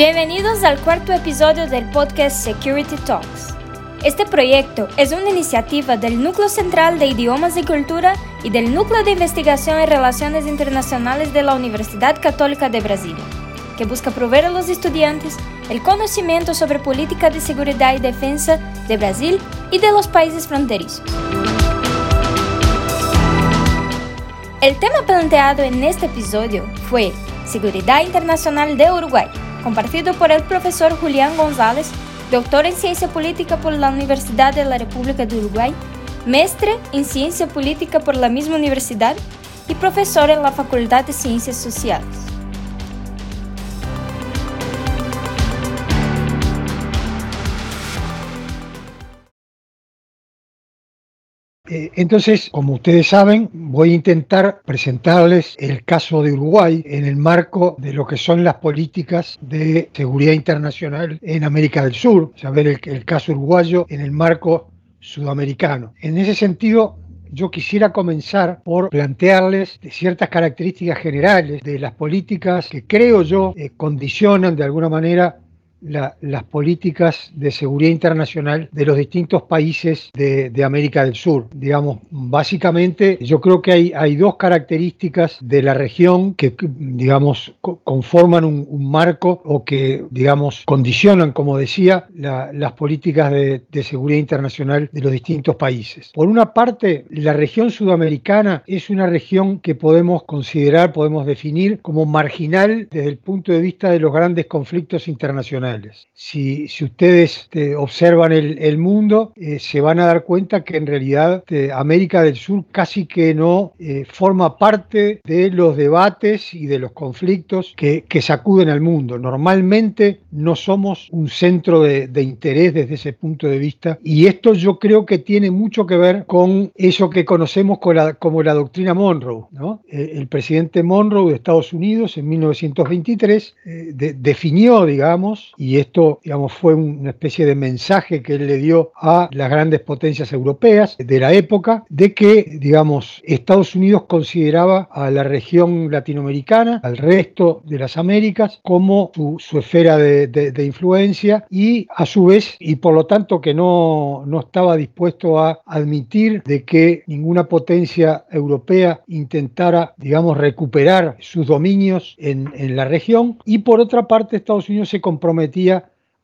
Bienvenidos al cuarto episodio del podcast Security Talks. Este proyecto es una iniciativa del Núcleo Central de Idiomas y Cultura y del Núcleo de Investigación en Relaciones Internacionales de la Universidad Católica de Brasilia, que busca proveer a los estudiantes el conocimiento sobre política de seguridad y defensa de Brasil y de los países fronterizos. El tema planteado en este episodio fue Seguridad Internacional de Uruguay compartido por el profesor Julián González, doctor en Ciencia Política por la Universidad de la República de Uruguay, mestre en Ciencia Política por la misma universidad y profesor en la Facultad de Ciencias Sociales. Entonces, como ustedes saben, voy a intentar presentarles el caso de Uruguay en el marco de lo que son las políticas de seguridad internacional en América del Sur, saber el, el caso uruguayo en el marco sudamericano. En ese sentido, yo quisiera comenzar por plantearles ciertas características generales de las políticas que creo yo eh, condicionan de alguna manera las políticas de seguridad internacional de los distintos países de, América del Sur. Digamos, básicamente yo creo que hay, hay dos características de la región que, digamos, conforman un, marco o que, digamos, condicionan, como decía, las políticas de, de seguridad internacional de los distintos países. Por una parte, la región sudamericana es una región que podemos considerar, podemos definir como marginal desde el punto de vista de los grandes conflictos internacionales. Si, ustedes este, observan el, mundo, eh, se van a dar cuenta que en realidad este, América del Sur casi que no eh, forma parte de los debates y de los conflictos que, sacuden al mundo. Normalmente no somos un centro de, interés desde ese punto de vista y esto yo creo que tiene mucho que ver con eso que conocemos como la, doctrina Monroe. Eh, el presidente Monroe de Estados Unidos en 1923 definió, digamos, y esto, digamos, fue una especie de mensaje que él le dio a las grandes potencias europeas de la época, de que, digamos, Estados Unidos consideraba a la región latinoamericana, al resto de las Américas, como su, esfera de, influencia y a su vez, y por lo tanto que no, no estaba dispuesto a admitir de que ninguna potencia europea intentara, digamos, recuperar sus dominios en, en la región, y por otra parte Estados Unidos se comprometió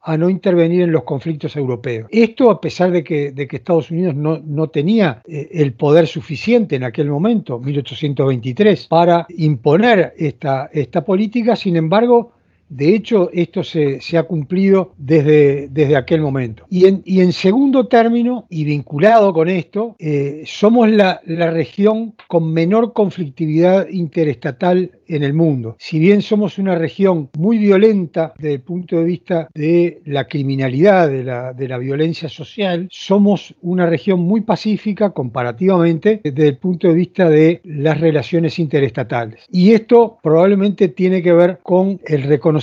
a no intervenir en los conflictos europeos. Esto a pesar de que, Estados Unidos no, tenía eh, el poder suficiente en aquel momento, 1823, para imponer esta política, sin embargo, de hecho, esto se, ha cumplido desde, desde aquel momento. Y en, segundo término, y vinculado con esto, eh, somos la, la, región con menor conflictividad interestatal en el mundo. Si bien somos una región muy violenta desde el punto de vista de la criminalidad, de la, de la violencia social, somos una región muy pacífica comparativamente desde el punto de vista de las relaciones interestatales. Y esto probablemente tiene que ver con el reconocimiento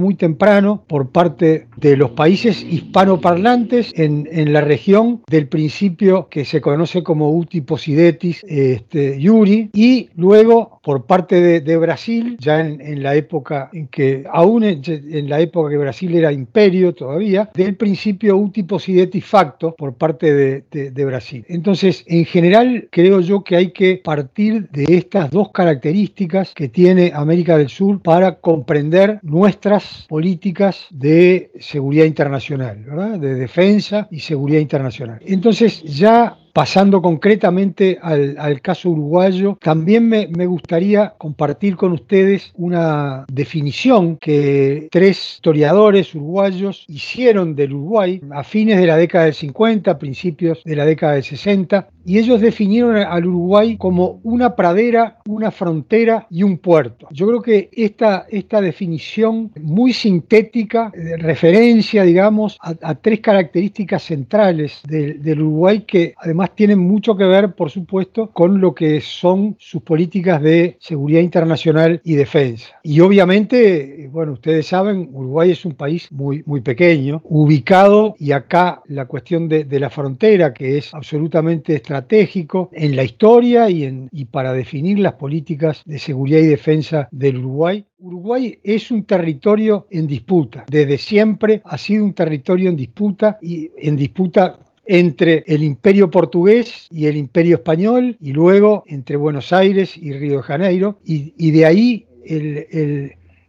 muy temprano por parte de los países hispanoparlantes en, en la región del principio que se conoce como uti possidetis este, iuri y luego por parte de, Brasil, ya en, la época en que, aún en, la época que Brasil era imperio todavía, del principio uti possidetis facto por parte de, Brasil. Entonces, en general, creo yo que hay que partir de estas dos características que tiene América del Sur para comprender nuestras políticas de seguridad internacional, de defensa y seguridad internacional. Entonces, ya Pasando concretamente al, caso uruguayo, también me, gustaría compartir con ustedes una definición que tres historiadores uruguayos hicieron del Uruguay a fines de la década del 50, principios de la década del 60, y ellos definieron al Uruguay como una pradera, una frontera y un puerto. Yo creo que esta, esta definición muy sintética, de referencia, digamos, a, tres características centrales del Uruguay que además tienen mucho que ver, por supuesto, con lo que son sus políticas de seguridad internacional y defensa. Y obviamente, bueno, ustedes saben, Uruguay es un país muy, muy pequeño, ubicado, y acá la cuestión de, de la frontera, que es absolutamente estratégica, estratégico en la historia y, para definir las políticas de seguridad y defensa del Uruguay. Uruguay es un territorio en disputa. Desde siempre ha sido un territorio en disputa y en disputa entre el imperio portugués y el imperio español y luego entre Buenos Aires y Río de Janeiro y, de ahí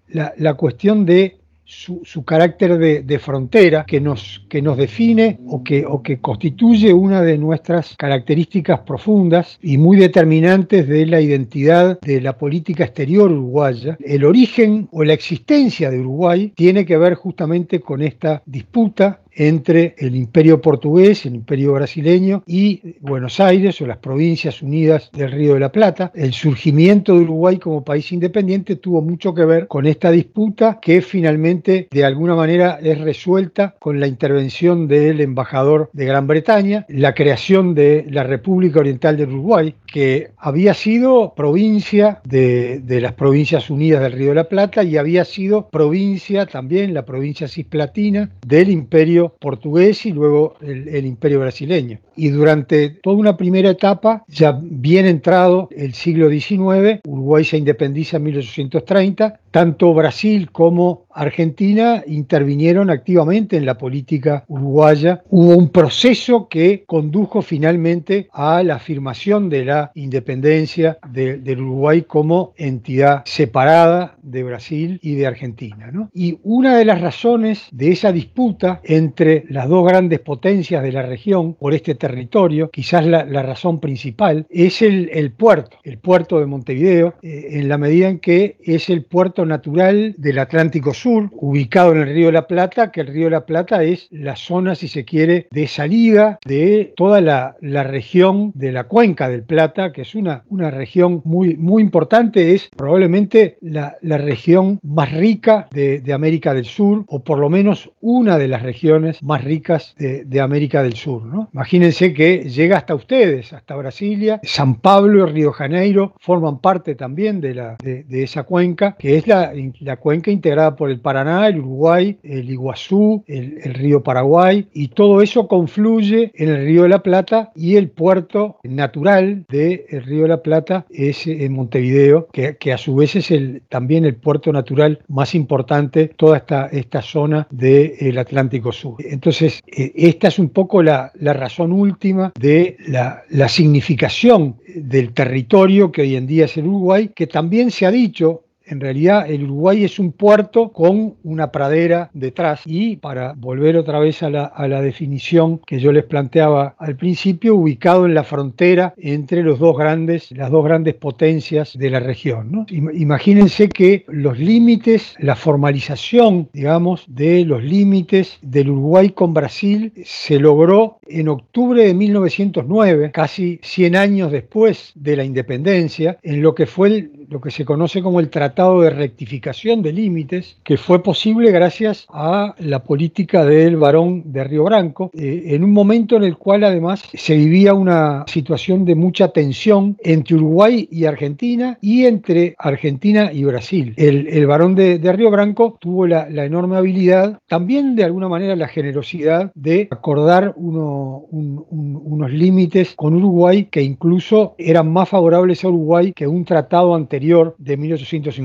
la, cuestión de su, carácter de, frontera que nos, que nos define o que, o que constituye una de nuestras características profundas y muy determinantes de la identidad de la política exterior uruguaya. El origen o la existencia de Uruguay tiene que ver justamente con esta disputa entre el imperio portugués, el imperio brasileño y Buenos Aires o las provincias unidas del Río de la Plata. El surgimiento de Uruguay como país independiente tuvo mucho que ver con esta disputa que finalmente de alguna manera es resuelta con la intervención del embajador de Gran Bretaña, la creación de la República Oriental del Uruguay, que había sido provincia de, las provincias unidas del Río de la Plata y había sido provincia también, la provincia cisplatina del imperio portugués y luego el, imperio brasileño. Y durante toda una primera etapa, ya bien entrado el siglo XIX, Uruguay se independiza en 1830, tanto Brasil como Argentina intervinieron activamente en la política uruguaya. Hubo un proceso que condujo finalmente a la afirmación de la independencia del Uruguay como entidad separada de Brasil y de Argentina. Y una de las razones de esa disputa entre las dos grandes potencias de la región por este territorio, quizás la, razón principal, es el, puerto, el puerto de Montevideo, eh, en la medida en que es el puerto natural del Atlántico Sur, ubicado en el Río de la Plata, que el Río de la Plata es la zona, si se quiere, de salida de toda la, región de la cuenca del Plata, que es una, una región muy, muy importante, es probablemente la, región más rica de, América del Sur, o por lo menos una de las regiones más ricas de, América del Sur. ¿no? Imagínense que llega hasta ustedes, hasta Brasilia, San Pablo y Río Janeiro forman parte también de, de esa cuenca, que es la cuenca integrada por el Paraná, el Uruguay, el Iguazú, el, río Paraguay, y todo eso confluye en el río de la Plata y el puerto natural del río de la Plata es en Montevideo, que, a su vez es también el puerto natural más importante, toda esta, esta zona del Atlántico Sur. Entonces, eh, esta es un poco la, razón última de la, la significación del territorio que hoy en día es el Uruguay, que también se ha dicho en realidad el Uruguay es un puerto con una pradera detrás y para volver otra vez a la, definición que yo les planteaba al principio, ubicado en la frontera entre los dos grandes, las dos grandes potencias de la región. Imagínense que los límites, la formalización, digamos, de los límites del Uruguay con Brasil se logró en octubre de 1909, casi 100 años después de la independencia, en lo que fue lo que se conoce como el Tratado de rectificación de límites que fue posible gracias a la política del varón de Río Branco, eh, en un momento en el cual además se vivía una situación de mucha tensión entre Uruguay y Argentina y entre Argentina y Brasil. El, el varón de, Río Branco tuvo la, enorme habilidad, también de alguna manera la generosidad de acordar uno, unos límites con Uruguay que incluso eran más favorables a Uruguay que un tratado anterior de 1850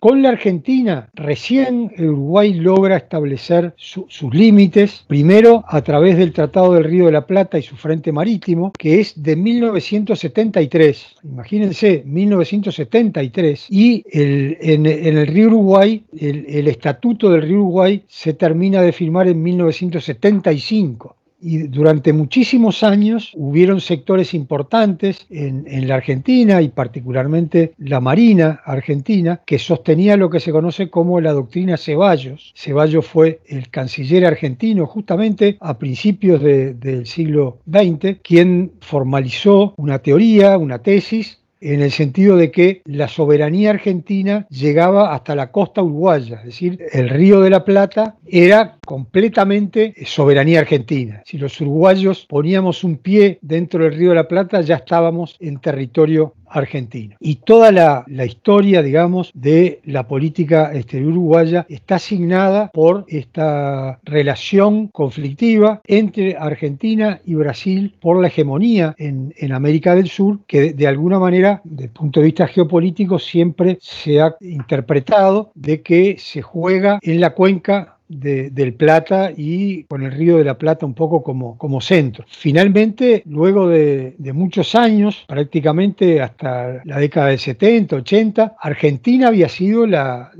con la Argentina, recién el Uruguay logra establecer sus límites, primero a través del Tratado del Río de la Plata y su frente marítimo, que es de 1973. Imagínense, 1973. Y en, el río Uruguay, el, el Estatuto del Río Uruguay se termina de firmar en 1975 y durante muchísimos años hubieron sectores importantes en, la Argentina y particularmente la Marina Argentina que sostenía lo que se conoce como la doctrina Ceballos. Ceballos fue el canciller argentino justamente a principios del siglo XX quien formalizó una teoría, una tesis en el sentido de que la soberanía argentina llegaba hasta la costa uruguaya, es decir, el río de la Plata era completamente soberanía argentina. Si los uruguayos poníamos un pie dentro del río de la Plata, ya estábamos en territorio Argentina. Y toda la, historia, digamos, de la política exterior uruguaya está asignada por esta relación conflictiva entre Argentina y Brasil por la hegemonía en, América del Sur, que de, alguna manera, desde el punto de vista geopolítico, siempre se ha interpretado de que se juega en la cuenca del Plata y con el Río de la Plata un poco como, como centro. Finalmente, luego de, muchos años, prácticamente hasta la década del 70, 80, Argentina había sido la,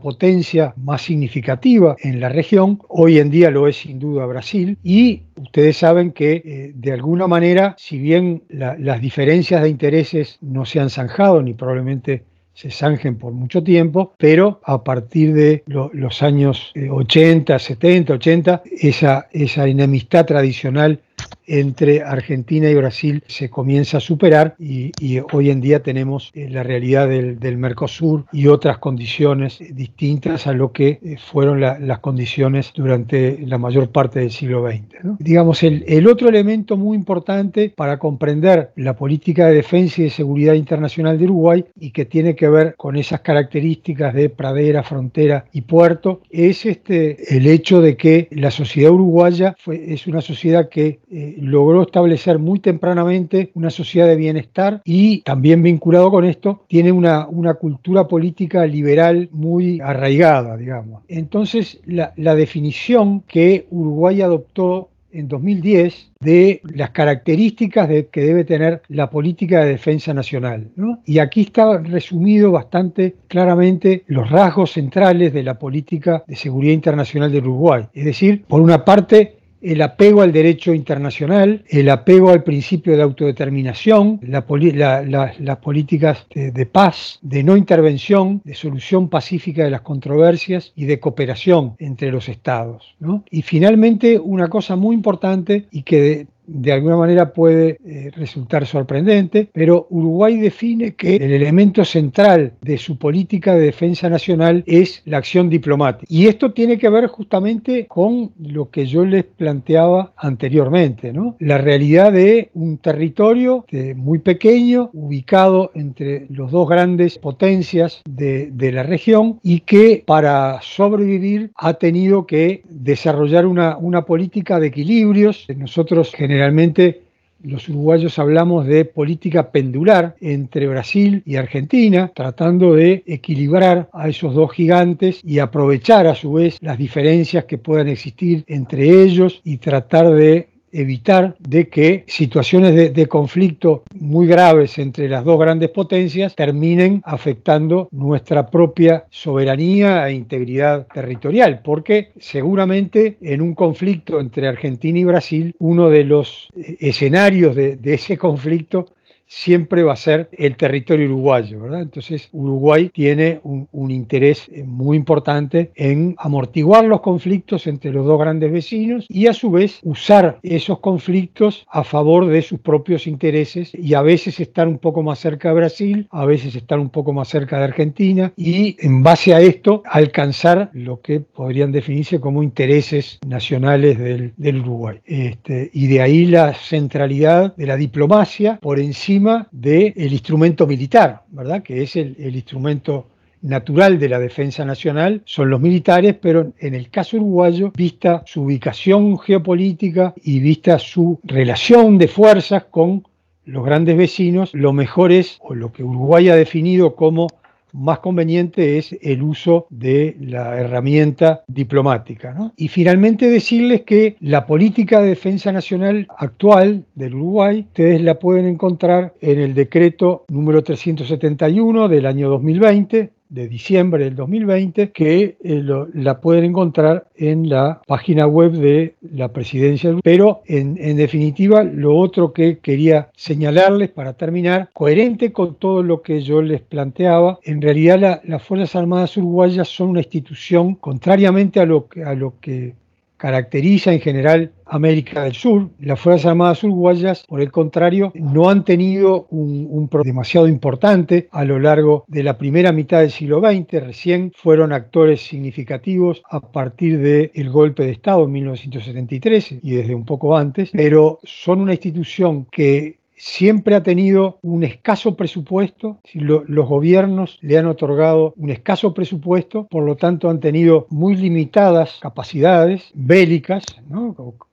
potencia más significativa en la región, hoy en día lo es sin duda Brasil, y ustedes saben que eh, de alguna manera, si bien las diferencias de intereses no se han zanjado ni probablemente se zanjen por mucho tiempo, pero a partir de los años 80, 70, 80, esa, esa enemistad tradicional entre Argentina y Brasil se comienza a superar y, hoy en día tenemos eh, la realidad del, Mercosur y otras condiciones distintas a lo que eh, fueron las condiciones durante la mayor parte del siglo XX. Digamos, el, otro elemento muy importante para comprender la política de defensa y de seguridad internacional de Uruguay y que tiene que ver con esas características de pradera, frontera y puerto es este, el hecho de que la sociedad uruguaya es una sociedad que eh, logró establecer muy tempranamente una sociedad de bienestar y también vinculado con esto, tiene una, una cultura política liberal muy arraigada, digamos. Entonces, la, la definición que Uruguay adoptó en 2010 de las características de, que debe tener la política de defensa nacional. Y aquí está resumido bastante claramente los rasgos centrales de la política de seguridad internacional de Uruguay. Es decir, por una parte, el apego al derecho internacional, el apego al principio de autodeterminación, las políticas de, paz, de no intervención, de solución pacífica de las controversias y de cooperación entre los estados. Y finalmente, una cosa muy importante y que alguna manera puede eh, resultar sorprendente, pero Uruguay define que el elemento central de su política de defensa nacional es la acción diplomática. Y esto tiene que ver justamente con lo que yo les planteaba anteriormente, ¿no? La realidad de un territorio muy pequeño, ubicado entre los dos grandes potencias de, de la región y que para sobrevivir ha tenido que desarrollar una, una política de equilibrios. Nosotros generamos Generalmente los uruguayos hablamos de política pendular entre Brasil y Argentina, tratando de equilibrar a esos dos gigantes y aprovechar a su vez las diferencias que puedan existir entre ellos y tratar de evitar de que situaciones de, conflicto muy graves entre las dos grandes potencias terminen afectando nuestra propia soberanía e integridad territorial, porque seguramente en un conflicto entre Argentina y Brasil, uno de los eh, escenarios de ese conflicto siempre va a ser el territorio uruguayo, ¿verdad? Entonces Uruguay tiene un, interés eh, muy importante en amortiguar los conflictos entre los dos grandes vecinos y a su vez usar esos conflictos a favor de sus propios intereses y a veces estar un poco más cerca de Brasil, a veces estar un poco más cerca de Argentina y en base a esto alcanzar lo que podrían definirse como intereses nacionales del, Uruguay. Este, y de ahí la centralidad de la diplomacia por encima del instrumento militar, ¿verdad? Que es el, el instrumento natural de la defensa nacional son los militares, pero en el caso uruguayo, vista su ubicación geopolítica y vista su relación de fuerzas con los grandes vecinos, lo mejor es, o lo que Uruguay ha definido como más conveniente es el uso de la herramienta diplomática. Y finalmente decirles que la política de defensa nacional actual del Uruguay, ustedes la pueden encontrar en el decreto número 371 del año 2020, de diciembre del 2020 que eh, la pueden encontrar en la página web de la presidencia. Pero en, definitiva, lo otro que quería señalarles para terminar, coherente con todo lo que yo les planteaba, en realidad las Fuerzas Armadas Uruguayas son una institución, contrariamente a lo a lo que caracteriza en general América del Sur. Las Fuerzas Armadas uruguayas, por el contrario, no han tenido un, un demasiado importante a lo largo de la primera mitad del siglo XX. Recién fueron actores significativos a partir del golpe de Estado en 1973 y desde un poco antes, pero son una institución que siempre ha tenido un escaso presupuesto, los gobiernos le han otorgado un escaso presupuesto, por lo tanto han tenido muy limitadas capacidades bélicas,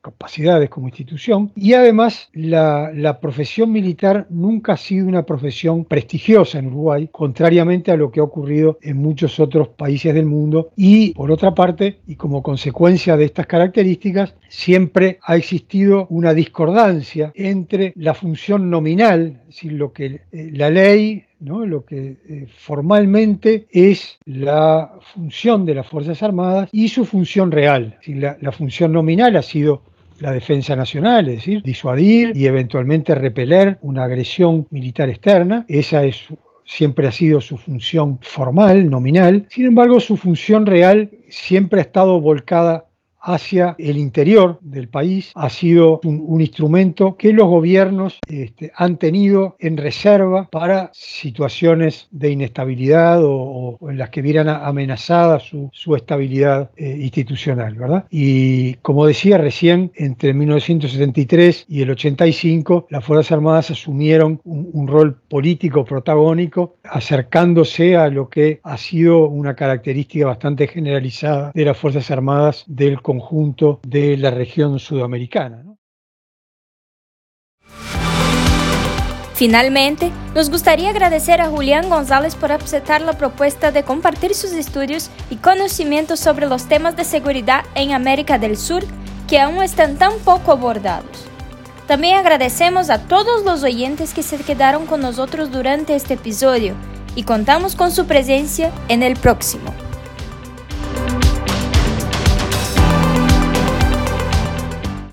capacidades como institución, y además la, la profesión militar nunca ha sido una profesión prestigiosa en Uruguay, contrariamente a lo que ha ocurrido en muchos otros países del mundo, y por otra parte, y como consecuencia de estas características, siempre ha existido una discordancia entre la función nominal, es decir, lo que eh, la ley ¿no? lo que eh, formalmente es la función de las Fuerzas Armadas y su función real. La, la, función nominal ha sido la defensa nacional, es decir, disuadir y eventualmente repeler una agresión militar externa. Esa es siempre ha sido su función formal, nominal. Sin embargo, su función real siempre ha estado volcada hacia el interior del país ha sido un, instrumento que los gobiernos este, han tenido en reserva para situaciones de inestabilidad o, en las que vieran amenazada su, estabilidad eh, institucional, ¿verdad? Y como decía recién, entre 1973 y el 85, las Fuerzas Armadas asumieron un, un rol político protagónico, acercándose a lo que ha sido una característica bastante generalizada de las Fuerzas Armadas del conjunto de la región sudamericana. Finalmente, nos gustaría agradecer a Julián González por aceptar la propuesta de compartir sus estudios y conocimientos sobre los temas de seguridad en América del Sur que aún están tan poco abordados. También agradecemos a todos los oyentes que se quedaron con nosotros durante este episodio y contamos con su presencia en el próximo.